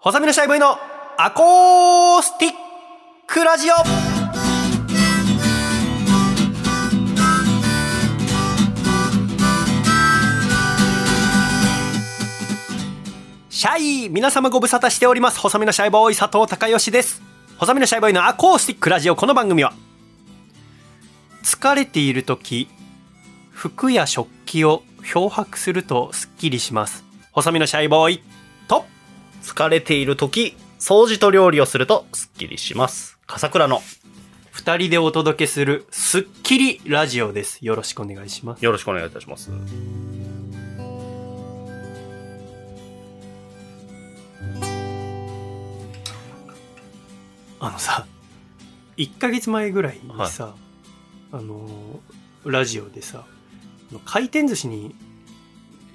細身のシャイボーイのアコースティックラジオ。シャイ皆様ご無沙汰しております。細身のシャイボーイ佐藤孝義です。細身のシャイボーイのアコースティックラジオこの番組は疲れている時服や食器を漂白するとスッキリします。細身のシャイボーイ。疲れている時、掃除と料理をするとスッキリします。笠倉の二人でお届けするスッキリラジオですよろしくお願いしますよろしくお願いいたします。あのさ1ヶ月前ぐらいにさ、あのラジオでさ回転寿司に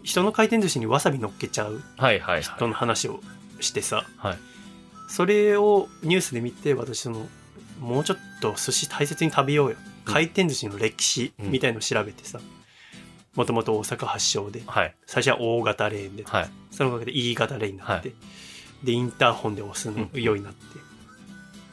人の回転寿司にわさび乗っけちゃうはいはいはい。人の話をしてさはい。それをニュースで見て私そのもうちょっと寿司大切に食べようようん回転寿司の歴史みたいのを調べてさもともと大阪発祥ではい。最初は大型レーンで、はい。そのおかげで E 型レーンになって、でインターホンで押すのうんようになって、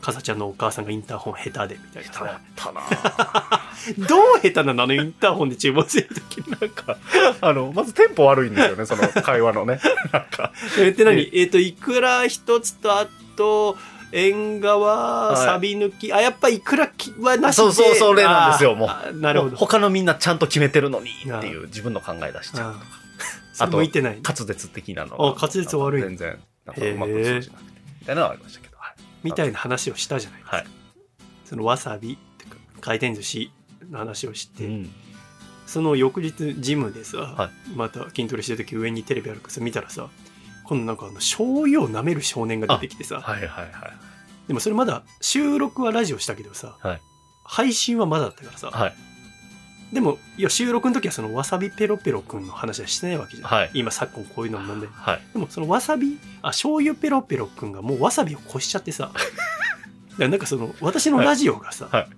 かさちゃんのお母さんがインターホン下手でみたいなさたな どう下手なのあのインターホンで注文するときになんか、あの、まずテンポ悪いんですよね、その会話のね。なんか。えって何？えっ、といくら一つとあと縁側はいサビ抜き、あやっぱいくらきはなしでそうそうそれなんですよあーもうあなるほど他のみんなちゃんと決めてるのにっていう自分の考え出しちゃう。あそれ向いてない滑舌的なのあ滑舌悪い全然、なんかうまく通じなくて。みたいなのはありましたけど。はい。みたいな話をしたじゃないですか、はい。そのわさびってか回転寿司の話をして、うん。その翌日ジムでさ、はまた筋トレしてる時上にテレビあるからさ見たらさ今度なんかあの醤油を舐める少年が出てきてさ、はいはいはい。でもそれまだ収録はラジオしたけどさ、はい配信はまだだったからさ、はい。でもいや収録の時はそのわさびペロペロくんの話はしてないわけじゃん、はい。今昨今こういうのも問題はい。でもそのわさびあ醤油ペロペロくんがもうわさびを越しちゃってさ。なんかその私のラジオがさ、はい。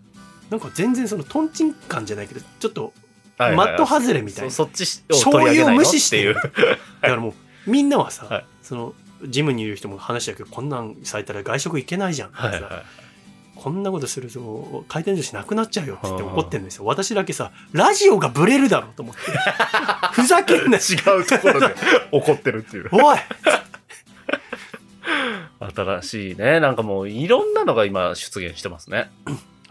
なんか全然そのトンチンカンじゃないけどちょっとはいマット外れみたいな。そそっちを取り上げないのっていう。だからもうみんなはさ、はい。そのジムにいる人も話だけどこんなんされたら外食行けないじゃん、はいはいさこんなことすると回転寿司なくなっちゃうよって言って怒ってるんですよ私だけさラジオがブレるだろうと思って ふざけんな違うところで怒ってるっていう。おい新しいね。なんかもういろんなのが今出現してますね。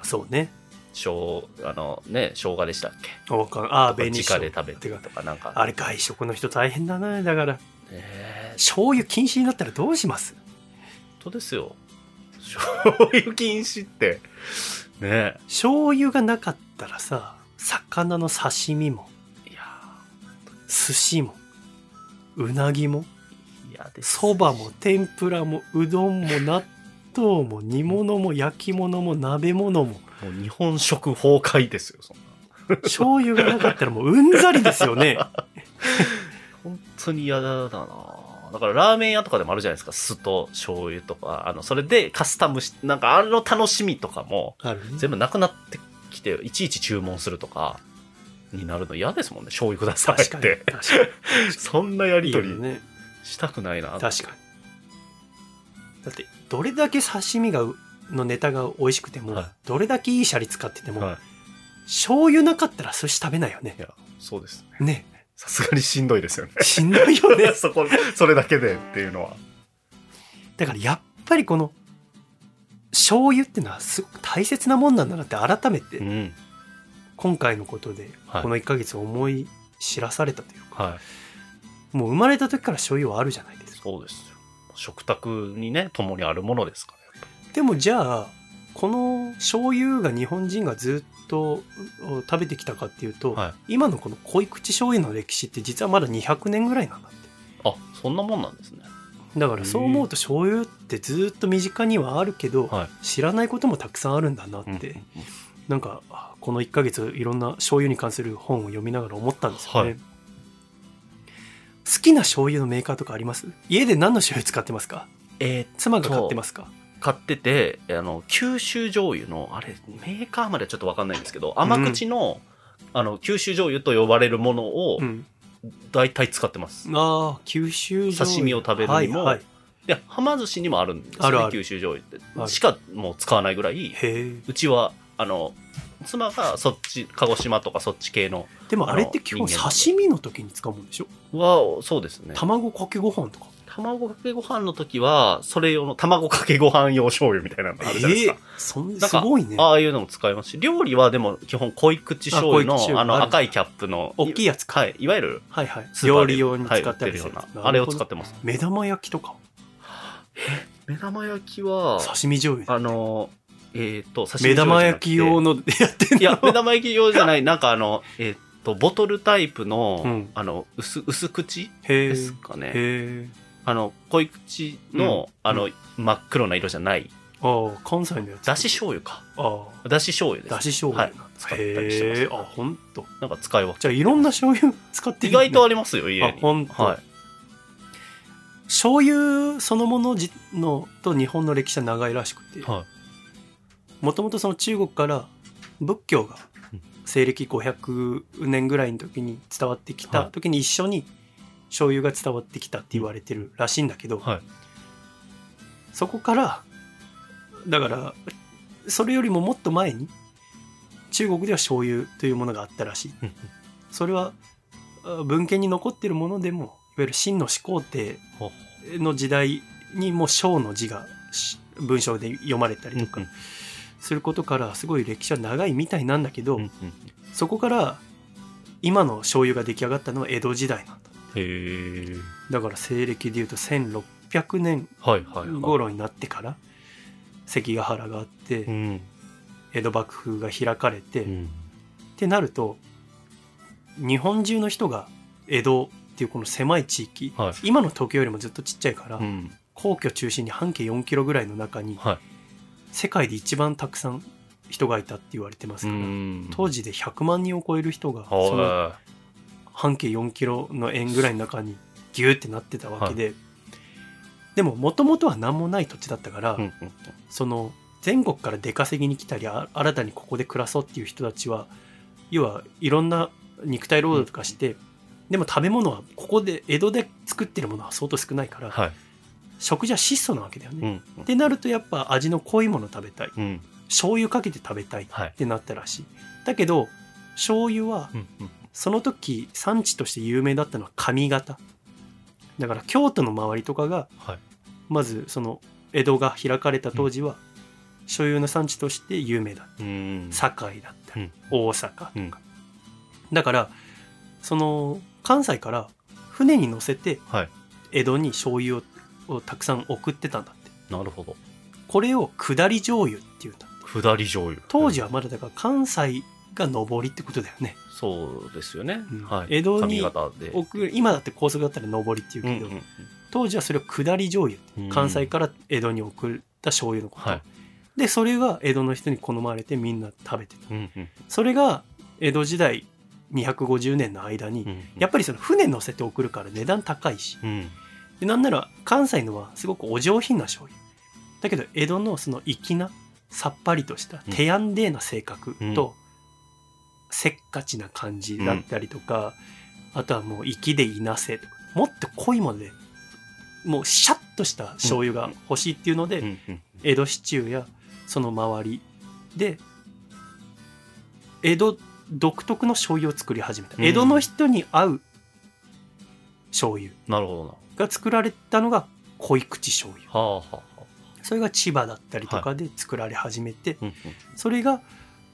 そうねしょう、あのね、生姜でしたっけ？わかんああ紅生姜直で食べてとかなんか。あれ外食の人大変だなだからね醤油禁止になったらどうします？本当ですよ。醤油禁止って。ね醤油がなかったらさ魚の刺身もいや寿司もうなぎも。そばも天ぷらもうどんも納豆も 煮物も焼き物も鍋物ももう日本食崩壊ですよ、そんな。醤油がなかったらもううんざりですよね 本当に嫌だなだからラーメン屋とかでもあるじゃないですか。酢と醤油とか。あの、それでカスタムし、なんかあの楽しみとかも全部なくなってきて、いちいち注文するとかになるの嫌ですもんね。醤油くださいって。そんなやりとりしたくないな。確かにだってどれだけ刺身がうのネタが美味しくても、はいどれだけいいシャリ使ってても、はい。醤油なかったら寿司食べないよねいや、そうですね。ねさすがにしんどいですよね。しんどいよね そこ、それだけでっていうのは。だからやっぱりこの醤油っていうのはすごく大切なもんなんだなって改めてうん。今回のことではいこの1ヶ月思い知らされたというか、はい。もう生まれた時から醤油はあるじゃないですかそうですよ。食卓にね、共にあるものですから、でもじゃあこの醤油が日本人がずっとお食べてきたかっていうと、はい。今のこの濃い口醤油の歴史って実はまだ200年ぐらいなんだって。あ、そんなもんなんですね。だからそう思うと醤油ってずっと身近にはあるけど、はい。知らないこともたくさんあるんだなって、うんうんうん。なんかあこの1ヶ月いろんな醤油に関する本を読みながら思ったんですよね、はい。好きな醤油のメーカーとかあります？家で何の醤油使ってますか？えー妻が買ってますか？買ってて、あの、九州醤油の、あれ、メーカーまではちょっとわかんないんですけど、甘口の、あの、九州醤油と呼ばれるものをう、ん。大体使ってます。ああ九州醤油。刺身を食べるにもはいはい。はま寿司にもあるんですよね、あるある。九州醤油って。しかもう使わないぐらい、うちは、あの、妻がそっち、鹿児島とかそっち系の、でもあれって基本刺身の時に使うもんでしょ？は、そうですね。卵かけご飯とか卵かけご飯の時は、それ用の卵かけご飯用醤油みたいなのがあるじゃないですか。えーそんすごいね。ああいうのも使いますし、料理はでも基本濃い口醤油のあの赤いキャップの、大きいやつか。はい、いわゆるはいはい。料理用に使ったりするはい売ってるような。あれを使ってます。目玉焼きとか？目玉焼きは、刺身醤油。あの、えっ、と、刺身目玉焼き用の。の やってんの？いや、目玉焼き用じゃない、なんかあの、えっ、と、ボトルタイプの、うん。あの、薄、薄口ですかね。あの、濃い口の、うん。あの、真っ黒な色じゃない、ああ関西のやつ。だし醤油か。あだし醤油です。あだし醤油なんですか？はい。使ったりしてます。へえあ本当。なんか使い分け。じゃあいろんな醤油使って意外とありますよ、家に。あほんと。はい。醤油そのものじのと日本の歴史は長いらしくてはもともとその中国から仏教がうん。西暦500年ぐらいの時に伝わってきた時に一緒に醤油が伝わってきたって言われてるらしいんだけど、い。はい。そこからだからそれよりももっと前に中国では醤油というものがあったらしいうんそれはあ文献に残ってるものでもいわゆる秦の始皇帝ほの時代にもう章の字がし文章で読まれたりとかうんすることからすごい歴史は長いみたいなんだけど、そこから今の醤油が出来上がったのは江戸時代なんだへえ。だから西暦でいうと1600年。頃になってから関ヶ原があってうん。江戸幕府が開かれて、っうん。てなると日本中の人が江戸っていうこの狭い地域はい。今の東京よりもずっとちっちゃいから、うん。皇居中心に半径4キロぐらいの中にはい。世界で一番たくさん人がいたって言われてますから、ん当時で100万人を超える人がそのは半径4キロの円ぐらいの中にギューってなってたわけで、でももともとは何もない土地だったから、い。うんうんその全国から出稼ぎに来たりあ新たにここで暮らそうっていう人たちは要はいろんな肉体労働とかして、でも食べ物はここで江戸で作ってるものは相当少ないから、はい。食事は質素なわけだようね。ん。ってなるとやっぱ味の濃いもの食べたいうん。醤油かけて食べたいっはい。てなったらしい。だけど醤油はうんうんその時産地として有名だったのは上方だから京都の周りとかがはい。まずその江戸が開かれた当時は醤油の産地として有名だうん。堺だったりうん大阪とか、うんだからその関西から船に乗せてはい。江戸に醤油ををたくさん送ってたんだってなるほど。これを下り醤油っていうんだ下り醤油。当時はまだだから関西が上りってことだよね。そうですよね。うん。はい。江戸に。送る今だって高速だったら上りっていうけど、うんうん当時はそれを下り醤油うん。関西から江戸に送った醤油のこと、はい。でそれが江戸の人に好まれてみんな食べてた。うんうん。それが江戸時代250年の間に、うんやっぱりその船乗せて送るから値段高いし。うん。でなんなら関西のはすごくお上品な醤油。だけど江戸のその粋なさっぱりとしたうん。テヤンデーな性格と、せっかちな感じだったりとか、あとはもう粋でいなせとかもっと濃いものでもうシャッとした醤油が欲しいっていうので、うんうん江戸シチューやその周りで江戸独特の醤油を作り始めた、うん。江戸の人に合う醤油なるほどな。が作られたのが濃い口醤油。はあはあはあ。それが千葉だったりとかで作られ始めて、うんうん。それが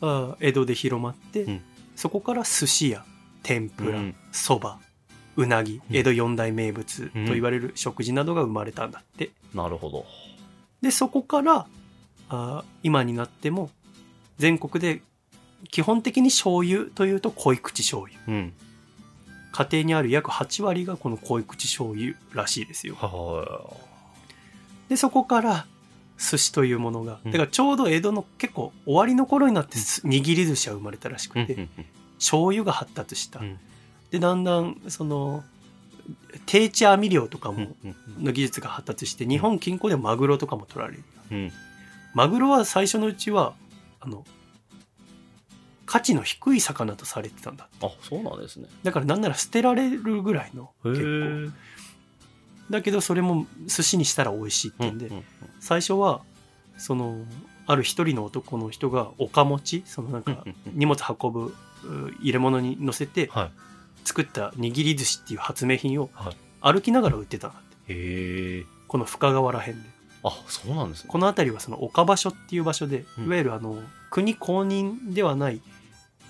あー江戸で広まって、うん。そこから寿司や天ぷらうん。そば、うなぎうん。江戸四大名物と言われる食事などが生まれたんだって。なるほど。でそこからあー今になっても全国で基本的に醤油というと濃い口醤油。うん。家庭にある約8割がこの濃い口醤油らしいですよ。はでそこから寿司というものがうんだからちょうど江戸の結構終わりの頃になってす握り寿司は生まれたらしくい。て、うんうん醤油が発達した、うんでだんだんその定置網漁とかもの技術が発達して日本近郊でマグロとかも取られるうん。マグロは最初のうちはあの価値の低い魚とされてたんだあ、そうなんですね。だからなんなら捨てられるぐらいのへ結構え。だけどそれも寿司にしたら美味しいって言うんで、最初はそのある一人の男の人が岡持ちそのなんか荷物運ぶう入れ物に乗せてはい。作った握り寿司っていう発明品をはい。歩きながら売ってたんだって。へえ。この深川らへんで。あ、そうなんですね。この辺りはその岡場所っていう場所でうん。いわゆるあの国公認ではない、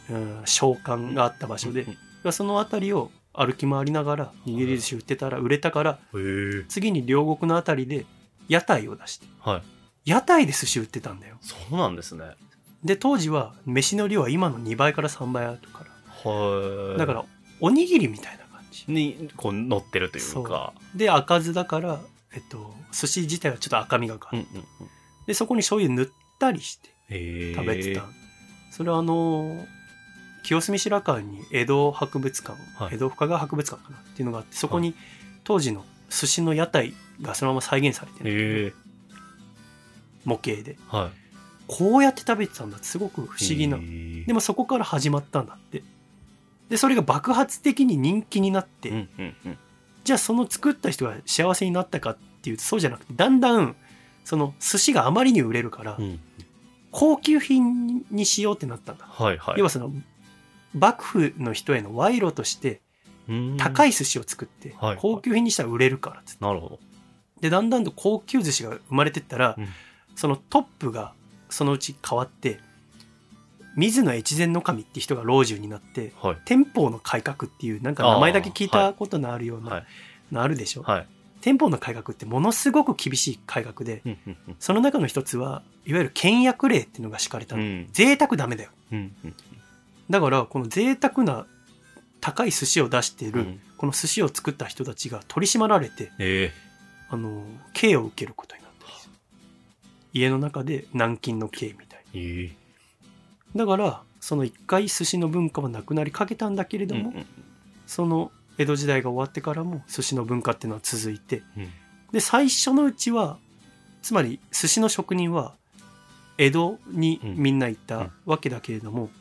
うん、商館があった場所でうん。その辺りを歩き回りながら握り寿司売ってたら売れたから。次に両国の辺りで屋台を出してはい。屋台で寿司売ってたんだよそうなんですね。で当時は飯の量は今の2倍から3倍あるからはい。だからおにぎりみたいな感じに、こう、乗ってるというか。で赤酢だから、えっと、寿司自体はちょっと赤みがかる、うんうんうん。でそこに醤油塗ったりして。食べてた、それはあの清澄白河に江戸博物館、はい江戸深川博物館かなっていうのがあってそこに当時の寿司の屋台がそのまま再現されてるへえ。模型ではい。こうやって食べてたんだってすごく不思議なでもそこから始まったんだってでそれが爆発的に人気になって、うんうんうん。じゃあその作った人が幸せになったかっていうとそうじゃなくてだんだんその寿司があまりに売れるから、うん。高級品にしようってなったんだ、はいはい。要はその幕府の人への賄賂として高い。い寿司を作ってはい高級品にしたら売れるからっつってなるほど。でだんだんと高級寿司が生まれてったら、うんそのトップがそのうち変わって水野越前守って人が老中になってはい。天保の改革っていうなんか名前だけ聞いたことのあるようは。ないのあるでしょ、はい。天保の改革ってものすごく厳しい改革でうんうんうん。その中の一つはいわゆる倹約令っていうのが敷かれたの、うん贅沢ダメだようんうんだからこの贅沢な高い寿司を出している、うんこの寿司を作った人たちが取り締まられてえあの刑を受けることになったんですよ家の中で軟禁の刑みたいえ。ええ。だからその一回寿司の文化はなくなりかけたんだけれども、うんうんその江戸時代が終わってからも寿司の文化っていうのは続いてうん。で最初のうちはつまり寿司の職人は江戸にみんな行ったわけだけれども、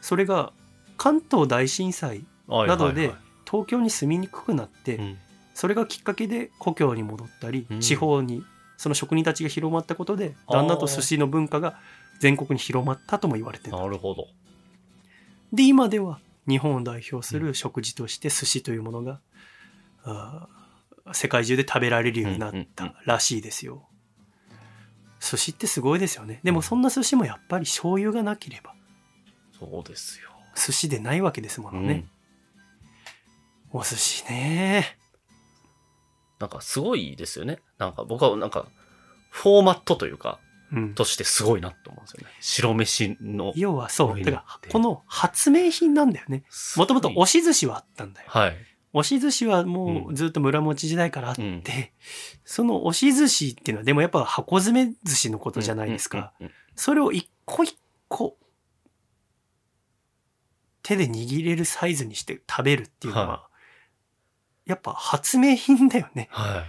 それが関東大震災はいなどで東京に住みにくくなって、うん。それがきっかけで故郷に戻ったり、うん。地方にその職人たちが広まったことでだんだんと寿司の文化が全国に広まったとも言われてるなるほど。で今では日本を代表する食事として寿司というものが、世界中で食べられるようになったらしいですよ。寿司ってすごいですよね。でもそんな寿司もやっぱり醤油がなければそうですよ。寿司でないわけですものね。うんお寿司ね。なんかすごいですよね。なんか僕はなんか、フォーマットというか、うん、としてすごいなと思うんですよね。白飯の。要はそう。だからこの発明品なんだよね。もともと押し、し寿司はあったんだよ。はい。押し寿司はもううずっと村持時代からあって、うんその押し寿司っていうのはでもやっぱ箱詰め寿司のことじゃないですか。それを一個一個手で握れるサイズにして食べるっていうのは、はやっぱ発明品だよね。は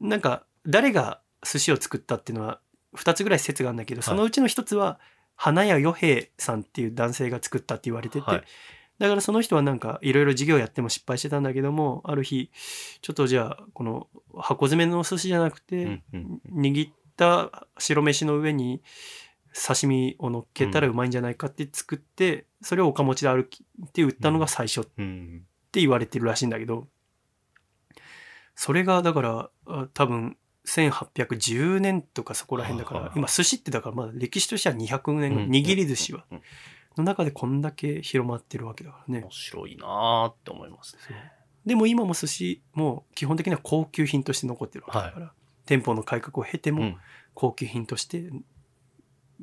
い。なんか誰が寿司を作ったっていうのは2つぐらい説があるんだけど、いそのうちの1つは花屋与平さんっていう男性が作ったって言われてて、はいだからその人はなんかいろいろ事業やっても失敗してたんだけどもある日ちょっとじゃあこの箱詰めのお寿司じゃなくて、握った白飯の上に刺身を乗っけたらうまいんじゃないかって作って、それを岡持ちで歩きって売ったのが最初っうん。て言われてるらしいんだけどそれがだからあ多分1810年とかそこら辺だからはいはい今寿司ってだからまだ歴史としては200年うん。握り寿司はうん。の中でこんだけ広まってるわけだからね。面白いなーって思いますね。でも今も寿司も基本的には高級品として残ってるわけだから、店舗の改革を経てもうん。高級品として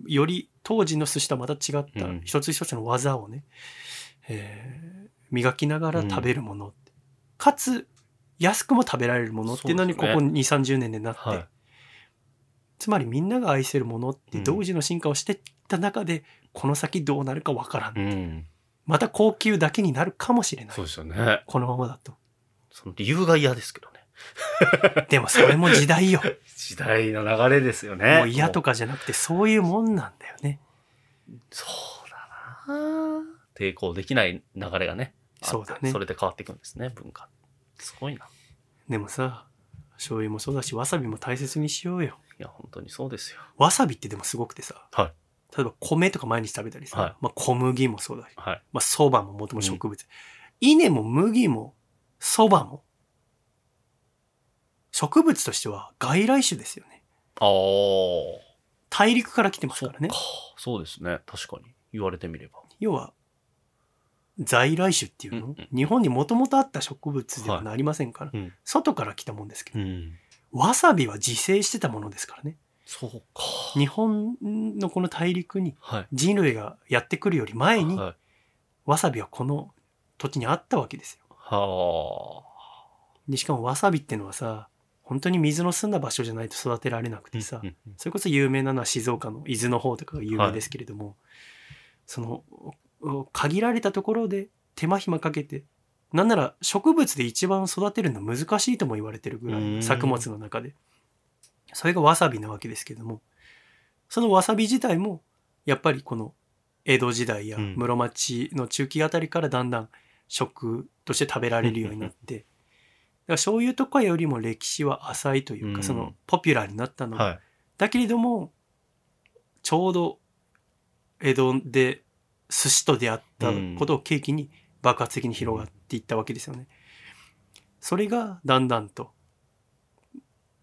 より当時の寿司とはまた違ったうん一つ一つの技をね、えー磨きながら食べるものって、かつ安くも食べられるものっていうのにここそうです2 3 0年でなって、はい。つまりみんなが愛せるものってうん独自の進化をしていった中で、この先どうなるかわからん、うん。また高級だけになるかもしれないそうですよね。このままだとその理由が嫌ですけどね。でもそれも時代よ時代の流れですよね。もう嫌とか。かじゃなくてそういうもんなんだよねそうだな抵抗できない流れがね。そうだねそれで変わっていくんですね、文化。すごいな。でもさ醤油もそうだし、わさびも大切にしようよ。いや、本当にそうですよ。わさびってでもすごくてさ、はい。例えば米とか毎日食べたりさ、はいまあ小麦もそうだし、はい。まあ蕎麦ももともと植物。稲も麦も蕎麦も、植物としては外来種ですよね。ああ。大陸から来てますからねそうですね。確かに。言われてみれば。要は、在来種っていうの、うんうん日本にもともとあった植物ではなりませんから、うん。外から来たもんですけど、うん。わさびは自生してたものですからね。そうか。日本のこの大陸にはい。人類がやってくるより前に、はい。わさびはこの土地にあったわけですよ。はで、しかもわさびってのはさ、本当に水の澄んだ場所じゃないと育てられなくあ。てさ、それこそ有名なのは静岡の伊豆の方とかが有名ですけれども、そのお限られたところで手間暇かけてなんなら植物で一番育てるの難しいとも言われてるぐらうん。い作物の中で。それがわさびなわけですけどもそのわさび自体もやっぱりこの江戸時代やうん。室町の中期あたりからだんだん食として食べられるようになってだから醤油とかよりも歴史は浅いといううんかそのポピュラーになったのははい。だけれどもちょうど江戸で寿司と出会ったことを契機に爆発的に広がっていったわけですよね。それがだんだんと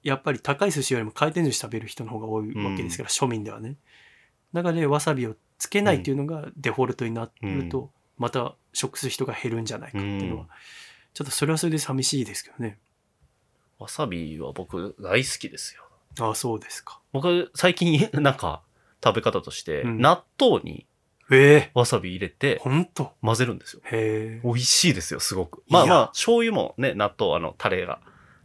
やっぱり高い寿司よりも回転寿司食べる人の方が多いわけですから、庶民ではね。中でわさびをつけないっていうのがデフォルトになると、また食する人が減るんじゃないかっていうのは、うんちょっとそれはそれで寂しいですけどね。わさびは僕大好きですよ。ああ、そうですか。僕、最近 なんか食べ方として、うん納豆にええわさび入れてほんと？混ぜるんですよ。へえ。美味しいですよ、すごく。まあまあ、醤油もね、納豆、あの、タレが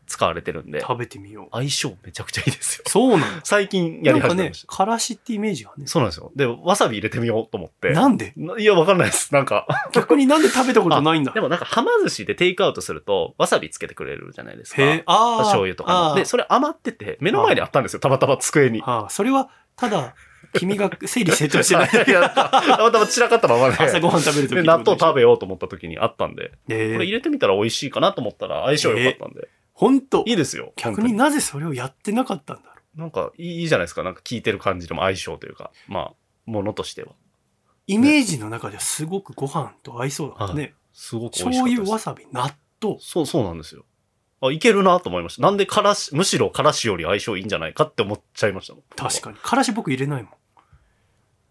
使われてるんで、食べてみよう。相性めちゃくちゃいいですよ。そうなの最近やりなんかね始めまし、た。からしってイメージがね。そうなんですよ。で、わさび入れてみようと思って。なんで？いや、わかんないです。なんか。逆になんで食べたことないんだ？でもなんか、はま寿司でテイクアウトすると、わさびつけてくれるじゃないですか。へえ、ああ。醤油とか。で、それ余ってて、目の前にあったんですよ。たまたま机に。ああ、それは、ただ、君が整理整頓してない たまたま散らかったままで。朝ごはん食べるときで、納豆食べようと思った時にあったんで、えこれ入れてみたら美味しいかなと思ったら相性良かったんで。本当いいですよ。逆になぜそれをやってなかったんだろなんかいいいいじゃないですか。なんか聞いてる感じでも相性というか、まあ、ものとしては。う。イメージの中ではすごくご飯と合いそうだね。すごく美味しか醤。油、わさび、納豆。そう、そうなんですよ。あ、いけるなと思いました。なんでからし、むしろからしより相性いいんじゃないかって思っちゃいましたもん。確かに。からし僕入れないもん。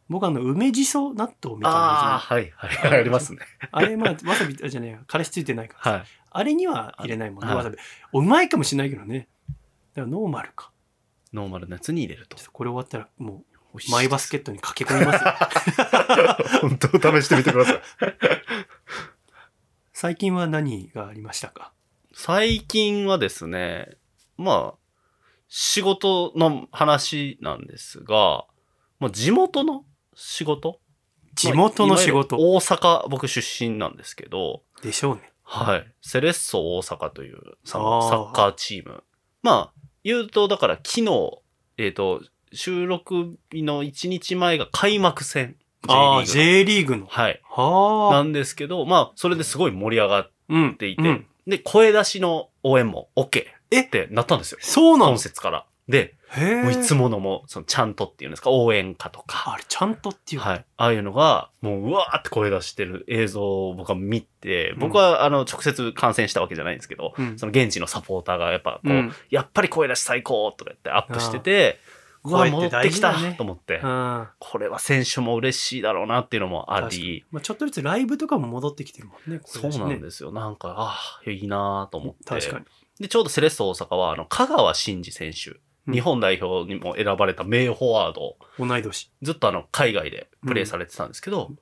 僕あの、梅じそ納豆みたいなああ、やはい、はい、ありますね。つあれ、まあ、わさびじゃねえや。からしついてないから。はい。あれには入れないもんね、はいわさび。おうまいかもしれないけどね。だからノーマルか。ノーマルなやつに入れるとちょっ。とこれ終わったらもう、マイバスケットに駆け込みますよ。本当試してみてください。最近は何がありましたか？最近はですね、まあ、仕事の話なんですが、まあ、地元の仕事？地元の仕事まあいわゆる大阪、僕出身なんですけど、でしょうね。はい。セレッソ大阪というサッカーチーム。まあ、言うと、だから昨日、えっ、と、収録日の1日前が開幕戦。ああ、J リーグの。はい。はあ。なんですけど、まあ、それですごい盛り上がっうん。ていて、うんで、声出しの応援も OK え？ってなったんですよ。そうなの本節から。で。もういつものも、その、ちゃんとっていうんですか、応援歌とか。あれ、ちゃんとっていう。はい。ああいうのが、もう、うわーって声出してる映像を僕は見て、うん僕は、あの、直接観戦したわけじゃないんですけど、うんその現地のサポーターがやっぱ、こう、うん。やっぱり声出し最高とか言ってアップしてて、うわ、戻ってきたと思って、うん。これは選手も嬉しいだろうなっていうのもあり、まあ、ちょっとずつライブとかも戻ってきてるもんね。こそうなんですよ。なんか、ああ、いいなと思って。確かに。で、ちょうどセレッソ大阪は、あの、香川真司選手、うん日本代表にも選ばれた名フォワード、同い年。ずっとあの、海外でプレーされてたんですけど、うん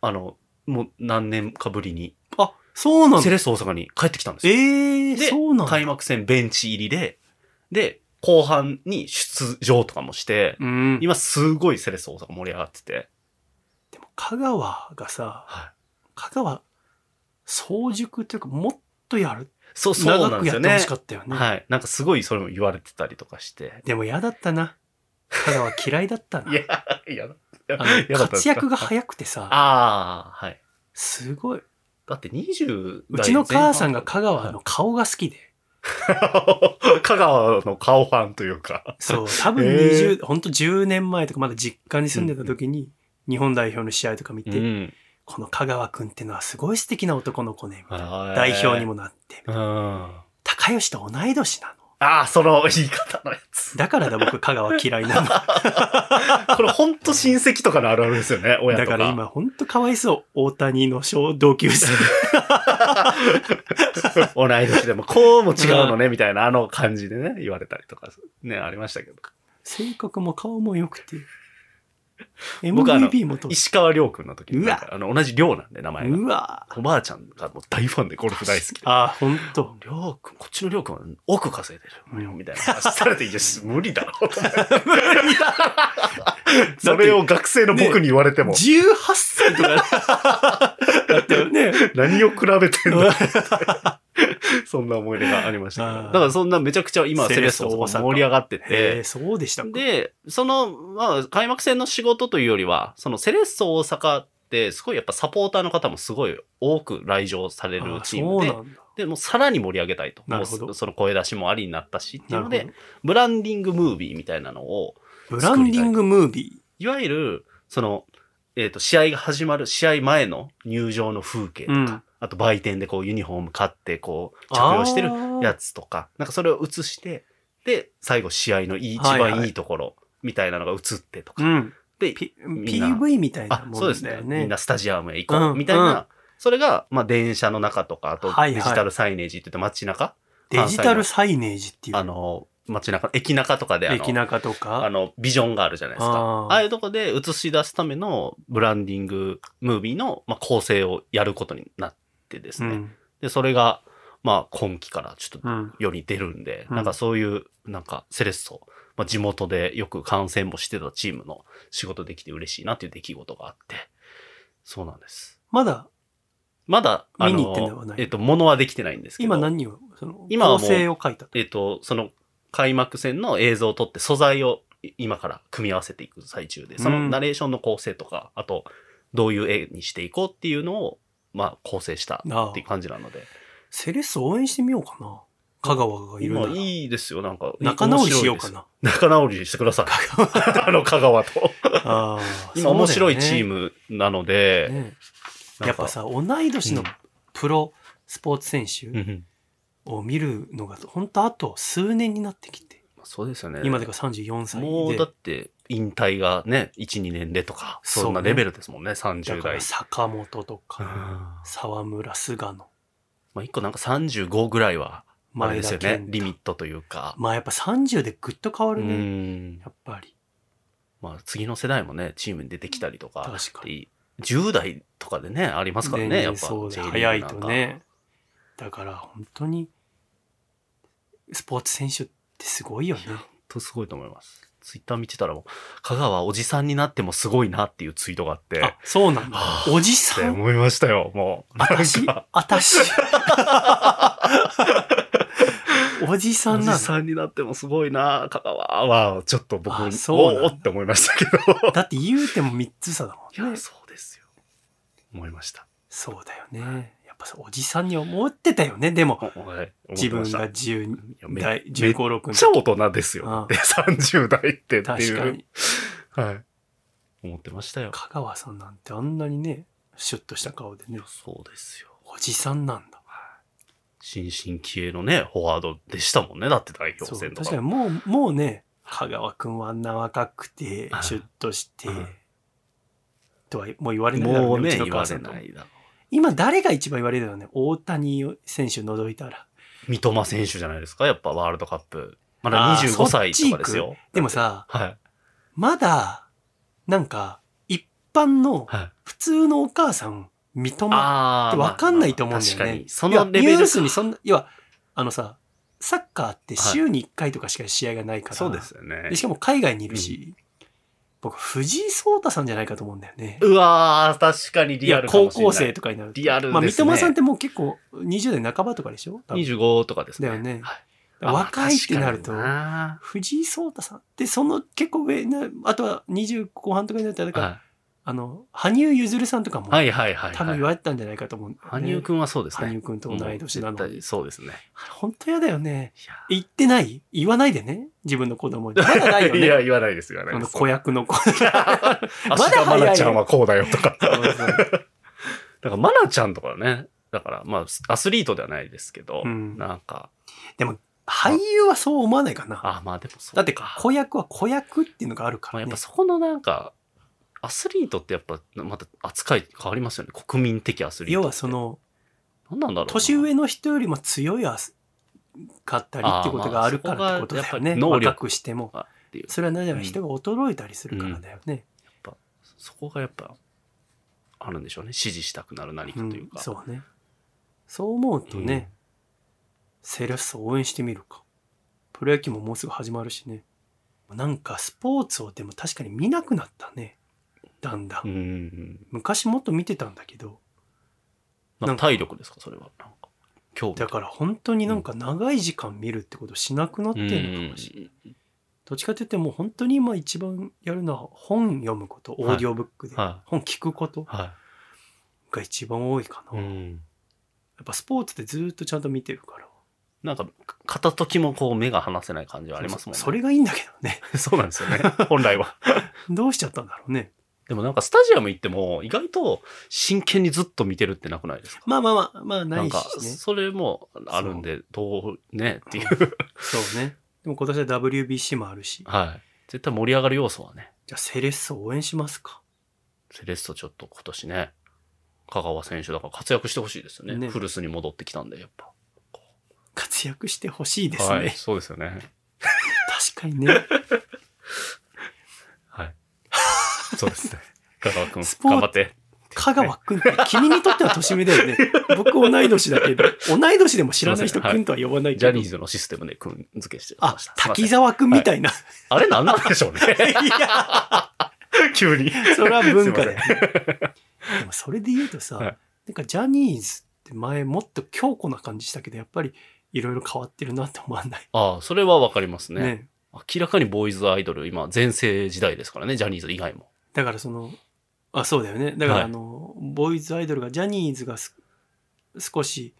あの、もう何年かぶりに、あ、そうなんだ。セレッソ大阪に帰ってきたんですよ。ええでそうなんだ。開幕戦ベンチ入りで、で、後半に出場とかもして、うん。今すごいセレッソ大阪盛り上がってて、でも、香川がさ、はい。香川、早熟というか、もっとやる。そう、そう長なんですよねくやってほしか。ったよね。はい。なんかすごいそれも言われてたりとかして。でも嫌だったな。香川嫌いだったな。いや、いや、あ嫌だったの活んですか躍が早くてさ、ああ、はい。すごい。だって20うちの母さんが代香川の顔が好きで、香川の顔ファンというか。そう、多分へ20、ほんと10年前とかまだ実家に住んでた時に、日本代表の試合とか見て、ん。この香川くんってのはすごい素敵な男の子ね、みたいな代代表にもなって、うん。高吉と同い年なの。ああ、その言い方のやつ。だからだ僕香川嫌いなの。これほんと親戚とかのあるあるですよね、親とか。だから今ほんとかわいそう。大谷の小同級生。同い年でも、こうも違うのね、みたいな、あの感じでね、言われたりとか、ね、ありましたけど。性格も顔も良くて。僕あの MVP も取っ石川亮君の時に、なんかあの、同じ亮なんで、名前が。うわおばあちゃんがもう大ファンでゴルフ大好きで。あ、ほんと。りょうくん、こっちのりょうくんは億稼いでるよ、みたいな話されて、いや、無理だろ。それを学生の僕に言われても、18歳とか だったよね。何を比べてんの？そんな思い出がありましただからそんなめちゃくちゃ今セレッソ大阪盛り上がってて、そうでしたか。で、その、まあ、開幕戦の仕事というよりは、そのセレッソ大阪って、すごいやっぱサポーターの方もすごい多く来場されるあチームで。で、もうさらに盛り上げたいと。なるほどその声出しもありになったしっていうので。ブランディングムービーみたいなのを、ブランディングムービいわゆる、その、えっ、と、試合が始まる、試合前の入場の風景とか、うんあと売店でこうユニフォーム買ってこう着用してるやつとか、なんかそれを映して、で、最後試合のいい一番いい。ところみたいなのが映ってとか。で、PV みたいなあ、もそうですね。ねみんなスタジアムへ行こうみたいな、うん。それが、まあ電車の中とか、あとデジタルサイネージって言って街中、デジタルサイネージっていう。あの、街中、駅中とかであの、駅中とか。あの、ビジョンがあるじゃないですか。ああいうとこで映し出すためのブランディングムービーの、まあ、構成をやることになってですね。うん。で、それが、まあ、今期からちょっとうん。世に出るんで、うんなんかそういう、なんかセレッソ、まあ、地元でよく観戦もしてたチームの仕事できて嬉しいなっていう出来事があって、そうなんです。まだ、まだ、あ見に行っはのな、いえっと、ものはできてないんですけど、今何を、その、今構成を書いたと。えっと、その開幕戦の映像を撮って素材をい今から組み合わせていく最中で、そのナレーションの構成とか、あと、どういう絵にしていこうっていうのを、まあ、構成したっていう感じなので。セレッソ応援してみようかな。香川がいるな今ら。いいですよ、なんか。仲直りしようかな。仲直りしてください。あの、香川と。今面白いチーム。ムなので、ねやっぱ、さ、同い年のうんプロスポーツ選手うんうんを見るのが、本当あと数年になってきて。そうですよね。今でか34歳で。もうだって、引退がね、1、2年でとか、そんなレベルですもんね、だ30代。坂本とうんか、沢村、菅野、まあ、一個なんか35ぐらいは、あれ前ですよね。リミットというか。まあやっぱ30でぐっと変わうるね。ん。やっぱり。まあ、次の世代もね、チームに出てきたりとか。確かに。10代とかでね、ありますからね、やっぱ。そう早い。とね。だから本当に、スポーツ選手ってすごいよね。とすごいと思います。ツイッター見てたらもう、香川おじさんになってもすごいなっていうツイートがあって。あ、そうなんだは。あおじってさん思いましたよ、もう。あたしあたしおじさおんなの？じさんになってもすごいな、香川は、ちょっと僕、あそうおーって思いましたけど。だって言うても3つ差だもいや、んね。そうですよ。思いました。そうだよね。ぱさ、おじさんに思ってたよね。でも、自分が思ってま10したいやめ代、め15、6めっのちゃ大人ですよ。で、30代ってっていう。確かに。はい。思ってましたよ。香川さんなんてあんなにね、シュッとした顔でね、そうですよ。おじさんなんだ。新進気鋭のね、フォワードでしたもんね。だって代表戦とか。確かにもう、もうね、香川くんはあんな若くてあ、シュッとしてうん、とはもう言われないだろもうね、ちの言われないだろ今誰が一番言われるよね？大谷選手除いたら。う。三笘選手じゃないですか？やっぱワールドカップ。まだあー25歳とかですよ。でもさ、はい。まだ、なんか、一般のはい。普通のお母さん、三笘っあてわかんないと思うんだよね。確かに。そのレベルニュースにそんな、要は、あのさ、サッカーって週に1回とかしか試合がないから、そうですよねで。しかも海外にいるし、僕、藤井聡太さんじゃないかと思うんだよね。うわー、確かにリアルかも高しれない。校生とかになると。リアルですねまあ、三笘さんってもう結構20代半ばとかでしょ？多分25とかですね。だよねはい若いってなると藤井聡太さん。で、その結構上な、あとは20後半とかになったら、だからはあの、羽生結弦さんとかも、はいはいはい、はい。多分言われてたんじゃないかと思うね、羽生くんはそうですね。羽生くんと同い年なのにもう絶対。そうですね。本当嫌だよね。言ってない？言わないでね？自分の子供に。まだないよいや、ね。言わないです、言わなあの。子役の子。足まだが早いまなちゃんはこうだよとか。そうそうだから、まなちゃんとかね。だから、まあ、アスリートではないですけど、うんなんか、俳優はそう思わないかな。あ、まあでもそうだってか子役は子役っていうのがあるかまあ、らねやっぱ。そこのなんか、アスリートってやっぱ、また扱い変わりますよね。国民的アスリート。要はそ、の、何なんだろうな。年上の人よりも強いあすかったりってことがあるからってことだよね。能力若くしても。それはなぜなら人が衰えたりするからだよね。そこがやっぱ、あるんでしょうね。支持したくなる何かうんというか。そうね。そう思うとね、セレッソ応援してみるか。プロ野球ももうすぐ始まるしね。なんかスポーツをでも確かに見なくなったね。だんだん。うん。うん。昔もっと見てたんだけど、まあ、なんか体力ですか、それは。なんか、興味だから本当になんか長い時間見るってことしなくなってるのかもしれない。どっちかというともう本当に今一番やるのは本読むこと、オーディオブックで。は本聞くことが一番多いかい。な。やうん。っぱスポーツってずっとちゃんと見てるから。なんか、片時もこう目が離せない感じはありますもんね。それがいいんだけどね。そうなんですよね。本来は。どうしちゃったんだろうね。でもなんかスタジアム行っても意外と真剣にずっと見てるってなくないですか？まあまあまあ、まあなないんか、しね。それもあるんで、どうねっていう。そうね。でも今年は WBC もあるし。はい。絶対盛り上がる要素はね。じゃあセレッソ応援しますか？セレッソちょっと今年ね、香川選手だから活躍してほしいですよね。ね古巣に戻ってきたんで、やっぱ。活躍してほしいですね。はい。そうですよね。確かにね。はい。そうですね。香川くん、スポーツ頑張って。香川くんって君にとっては年上だよね。僕同い年だけど、同い年でも知らない人くんとは呼ばないけど。ジャニーズのシステムでくん付けしてあ滝沢くんみたいな。あれなんなんでしょうね。いや、急に。それは文化だよね。でもそれで言うとさ、はいなんかジャニーズって前もっと強固な感じしたけど、やっぱりいろいろ変わってるなって思わない？ああ、それはわかりますね。ね。明らかにボーイズアイドル、今、全盛時代ですからね、ジャニーズ以外も。だからその、あ、そうだよね。だからはいあの、ボーイズアイドルが、ジャニーズがす少し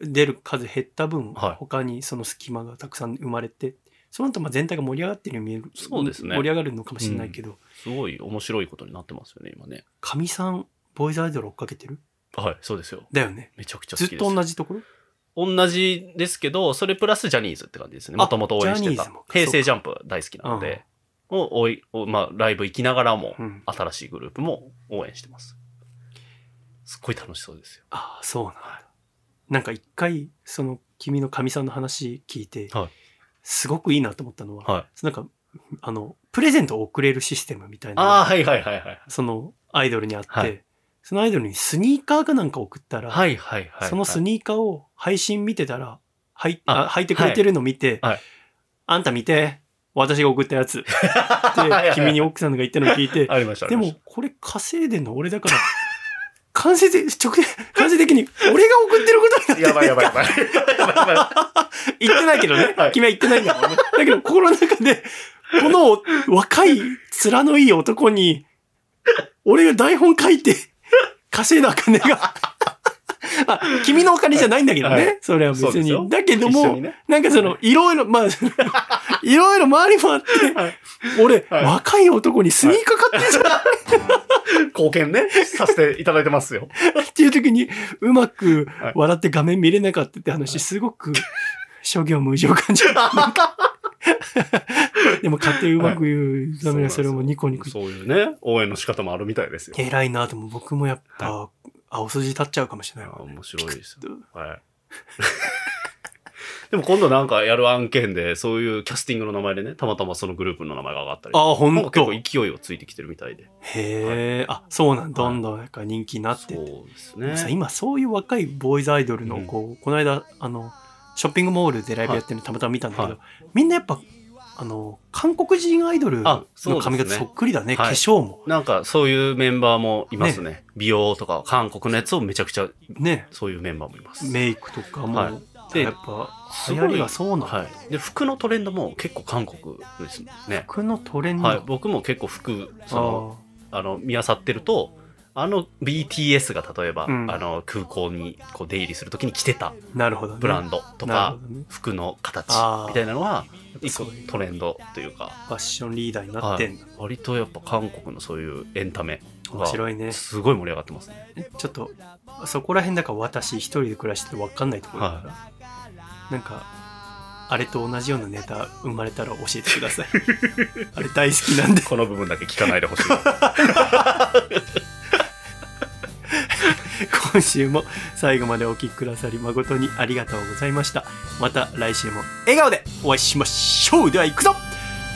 出る数減った分、はい他にその隙間がたくさん生まれて、その後まあ全体が盛り上がってるように見える。そうですね盛り上がるのかもしれないけど、すごい面白いことになってますよね、今ね。かみさん、ボーイズアイドル追っかけてる？はい、そうですよ。だよね。めちゃくちゃ好ずっきです。と同じところ？同じですけど、それプラスジャニーズって感じですね。あもともと応援してたジャニーズも。平成ジャンプ大好きなので、をおいおまあ、ライブ行きながらも、うん。新しいグループも応援してます。すっごい楽しそうですよ。ああ、そうなんだ。なんか一回、その、君のかみさんの話聞いて、はいすごくいいなと思ったのは、はい。なんか、あの、プレゼントを送れるシステムみたいな。ああ、はいはいはいはい。そのアイドルにあって、はいそのアイドルにスニーカーかなんか送ったら、はいはいはい。そのスニーカーを配信見てたら、はい、ああ履いてくれてるの見て、はいはいあんた見て、私が送ったやつ。って、君に奥さんが言ったのを聞いて、ありました。あでもこれ稼いでんの俺だから、間接的、直接、間接的に俺が送ってることになってたやばいやばいやばい。やばいやばい言ってないけどね。はい君は言ってないんだもんね。だけど心の中で、この若い、面のいい男に、俺が台本書いて、稼いだ金が、あ、君のお金じゃないんだけどね。はいそれは別に。だけども、ねなんかその、いろいろ、まあ、いろいろ周りもあって、はい俺、はい若い男にスニーカー買ってんじゃん、貢献ね、させていただいてますよ。っていう時に、うまくはい笑って画面見れなかったって話、すごく、諸行無常感じる。でも買ってうまく言うためにはそれもニコニコ。そういうね、応援の仕方もあるみたいですよ。偉いなと思う。僕もやっぱ、青筋立っちゃうかもしれないわ。あ面白いですよ。うはい。でも今度なんかやる案件で、そういうキャスティングの名前でね、たまたまそのグループの名前が上がったり。あ、ほんと。結構勢いをついてきてるみたいで。へえ、あ、そうなんどんどんなんか人気になってそうて。ですね。今そういう若いボーイズアイドルの、こう、この間、あの、ショッピングモールでライブやってるのたまたま見たんだけど、はいみんなやっぱ、あの、韓国人アイドルあの髪型そっくりだね。はい化粧も。なんかそういうメンバーもいますね。美容とか韓国のやつをめちゃくちゃ、ね。そういうメンバーもいます。メイクとかも、はいでやっぱ、すごい流行りがそうなの。はい。で、服のトレンドも結構韓国ですね。服のトレンド。はい。僕も結構服、その、あの見漁ってるとあの BTS が例えば、うん。あの空港にこう出入りするときに着てたなるほど、ね、ブランドとかほどね。服の形みたいなのは一個トレンドというか。ファッションリーダーになってんだ、割とやっぱ韓国のそういうエンタメが面白いね。すごい盛り上がってますね。ちょっとそこら辺だから私一人で暮らしてて分かんないところだから、なんかあれと同じようなネタ生まれたら教えてください。あれ大好きなんで。この部分だけ聞かないでほしい。今週も最後までお聴きくださり誠にありがとうございました。また来週も笑顔でお会いしましょう。では行くぞ。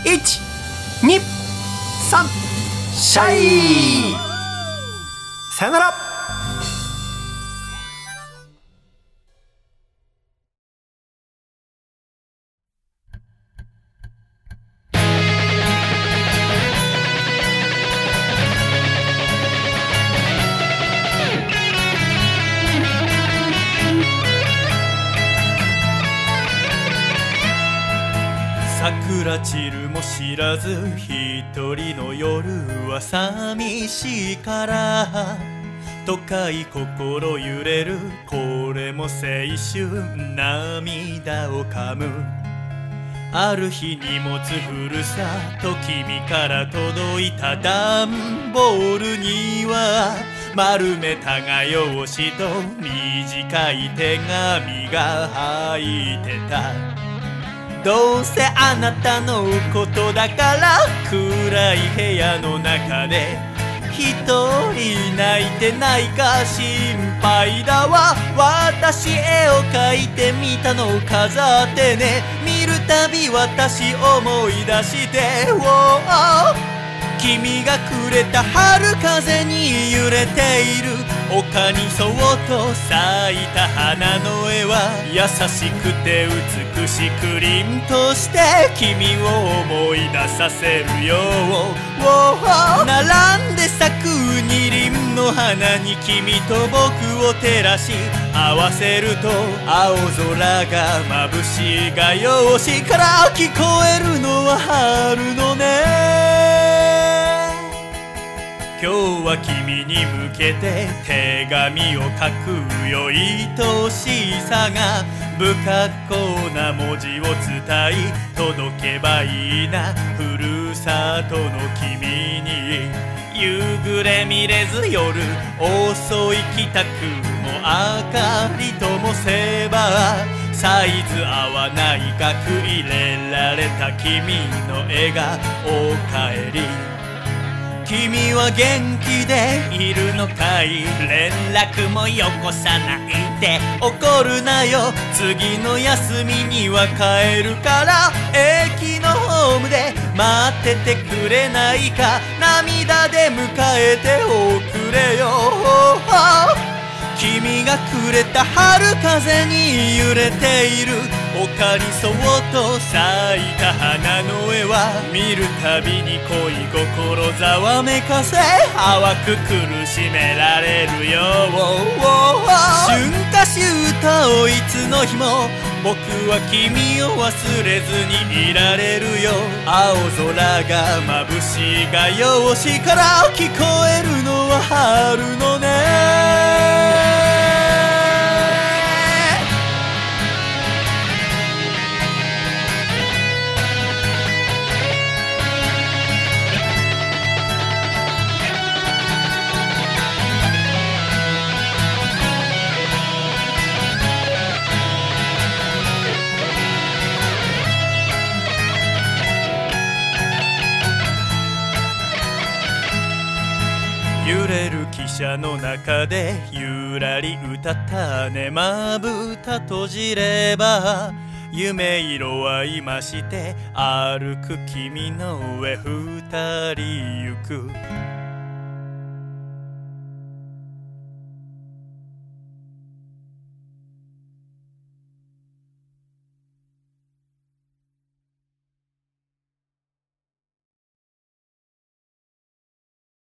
123シャイ。さよなら。桜散るも知らず一人の夜は寂しいから。都会心揺れる。これも青春涙を噛む。ある日荷物ふるさと君から届いた段ボールには丸めた画用紙と短い手紙が入ってた。どうせあなたのことだから暗い部屋の中で一人泣いてないか心配だわ。私絵を描いてみたのを飾ってね。見るたび私思い出して君がくれた春風に揺れている丘にそっと咲いた花の絵は優しくて美しく凛として君を思い出させるよ並んで咲く二輪の花に君と僕を照らし合わせると青空が眩しい画用紙から聞こえるのは春のね今日は君に向けて手紙を書くよ愛しさが不格好な文字を伝い届けばいいな。ふるさとの君に夕暮れ見れず夜遅い帰宅も明かりともせば。サイズ合わない額入れられた君の笑顔おかえり。君は元気でいるのかい？連絡もよこさないで。怒るなよ。次の休みには帰るから。駅のホームで待っててくれないか。涙で迎えておくれよ。君がくれた春風に揺れている丘にそっと咲いた花の絵は見るたびに恋心ざわめかせ。淡く苦しめられるよ。春夏秋冬いつの日も僕は君を忘れずにいられるよ。青空が眩しい画用紙から聞こえるのは春のね。車の中でゆらり歌ったね。まぶた閉じれば夢色は今して歩く君の上二人行く。